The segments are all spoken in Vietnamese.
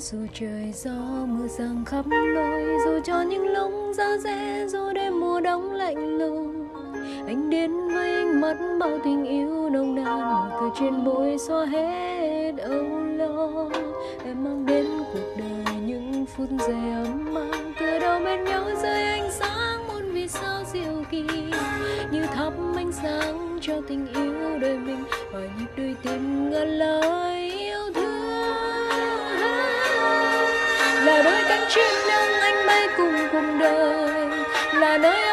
dù trời gió mưa giăng khắp lối, dù cho những lúc giá rẽ dù đêm mùa đông lạnh lùng. Anh đến với ánh mắt bao tình yêu nồng nàn nụ cười trên môi xóa hết âu lo. Em mang đến cuộc đời những phút giây ấm áp, từ đâu bên nhau rơi ánh sáng muôn vì sao diệu kỳ. Như thắp ánh sáng cho tình yêu đời mình, và nhịp đôi tim ngân lời là chim nâng anh bay cùng cuộc đời. Là nơi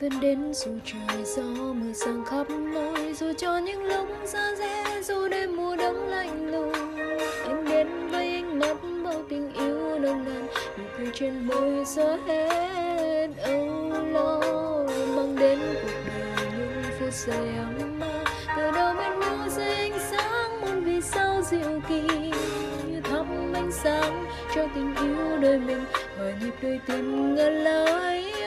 vẫn đến, dù trời gió mưa sang khắp nơi, dù cho những lúc xa rẽ dù đêm mùa đông lạnh lùng. Anh đến với ánh mắt bao tình yêu nồng nàn nụ cười trên môi xóa hết âu lo. Mang đến cuộc đời những phút giây ấm mơ từ đâu bên nhau dưới ánh sáng muôn vì sao diệu kỳ như thắp ánh sáng cho tình yêu đời mình và nhịp đôi tim ngân lời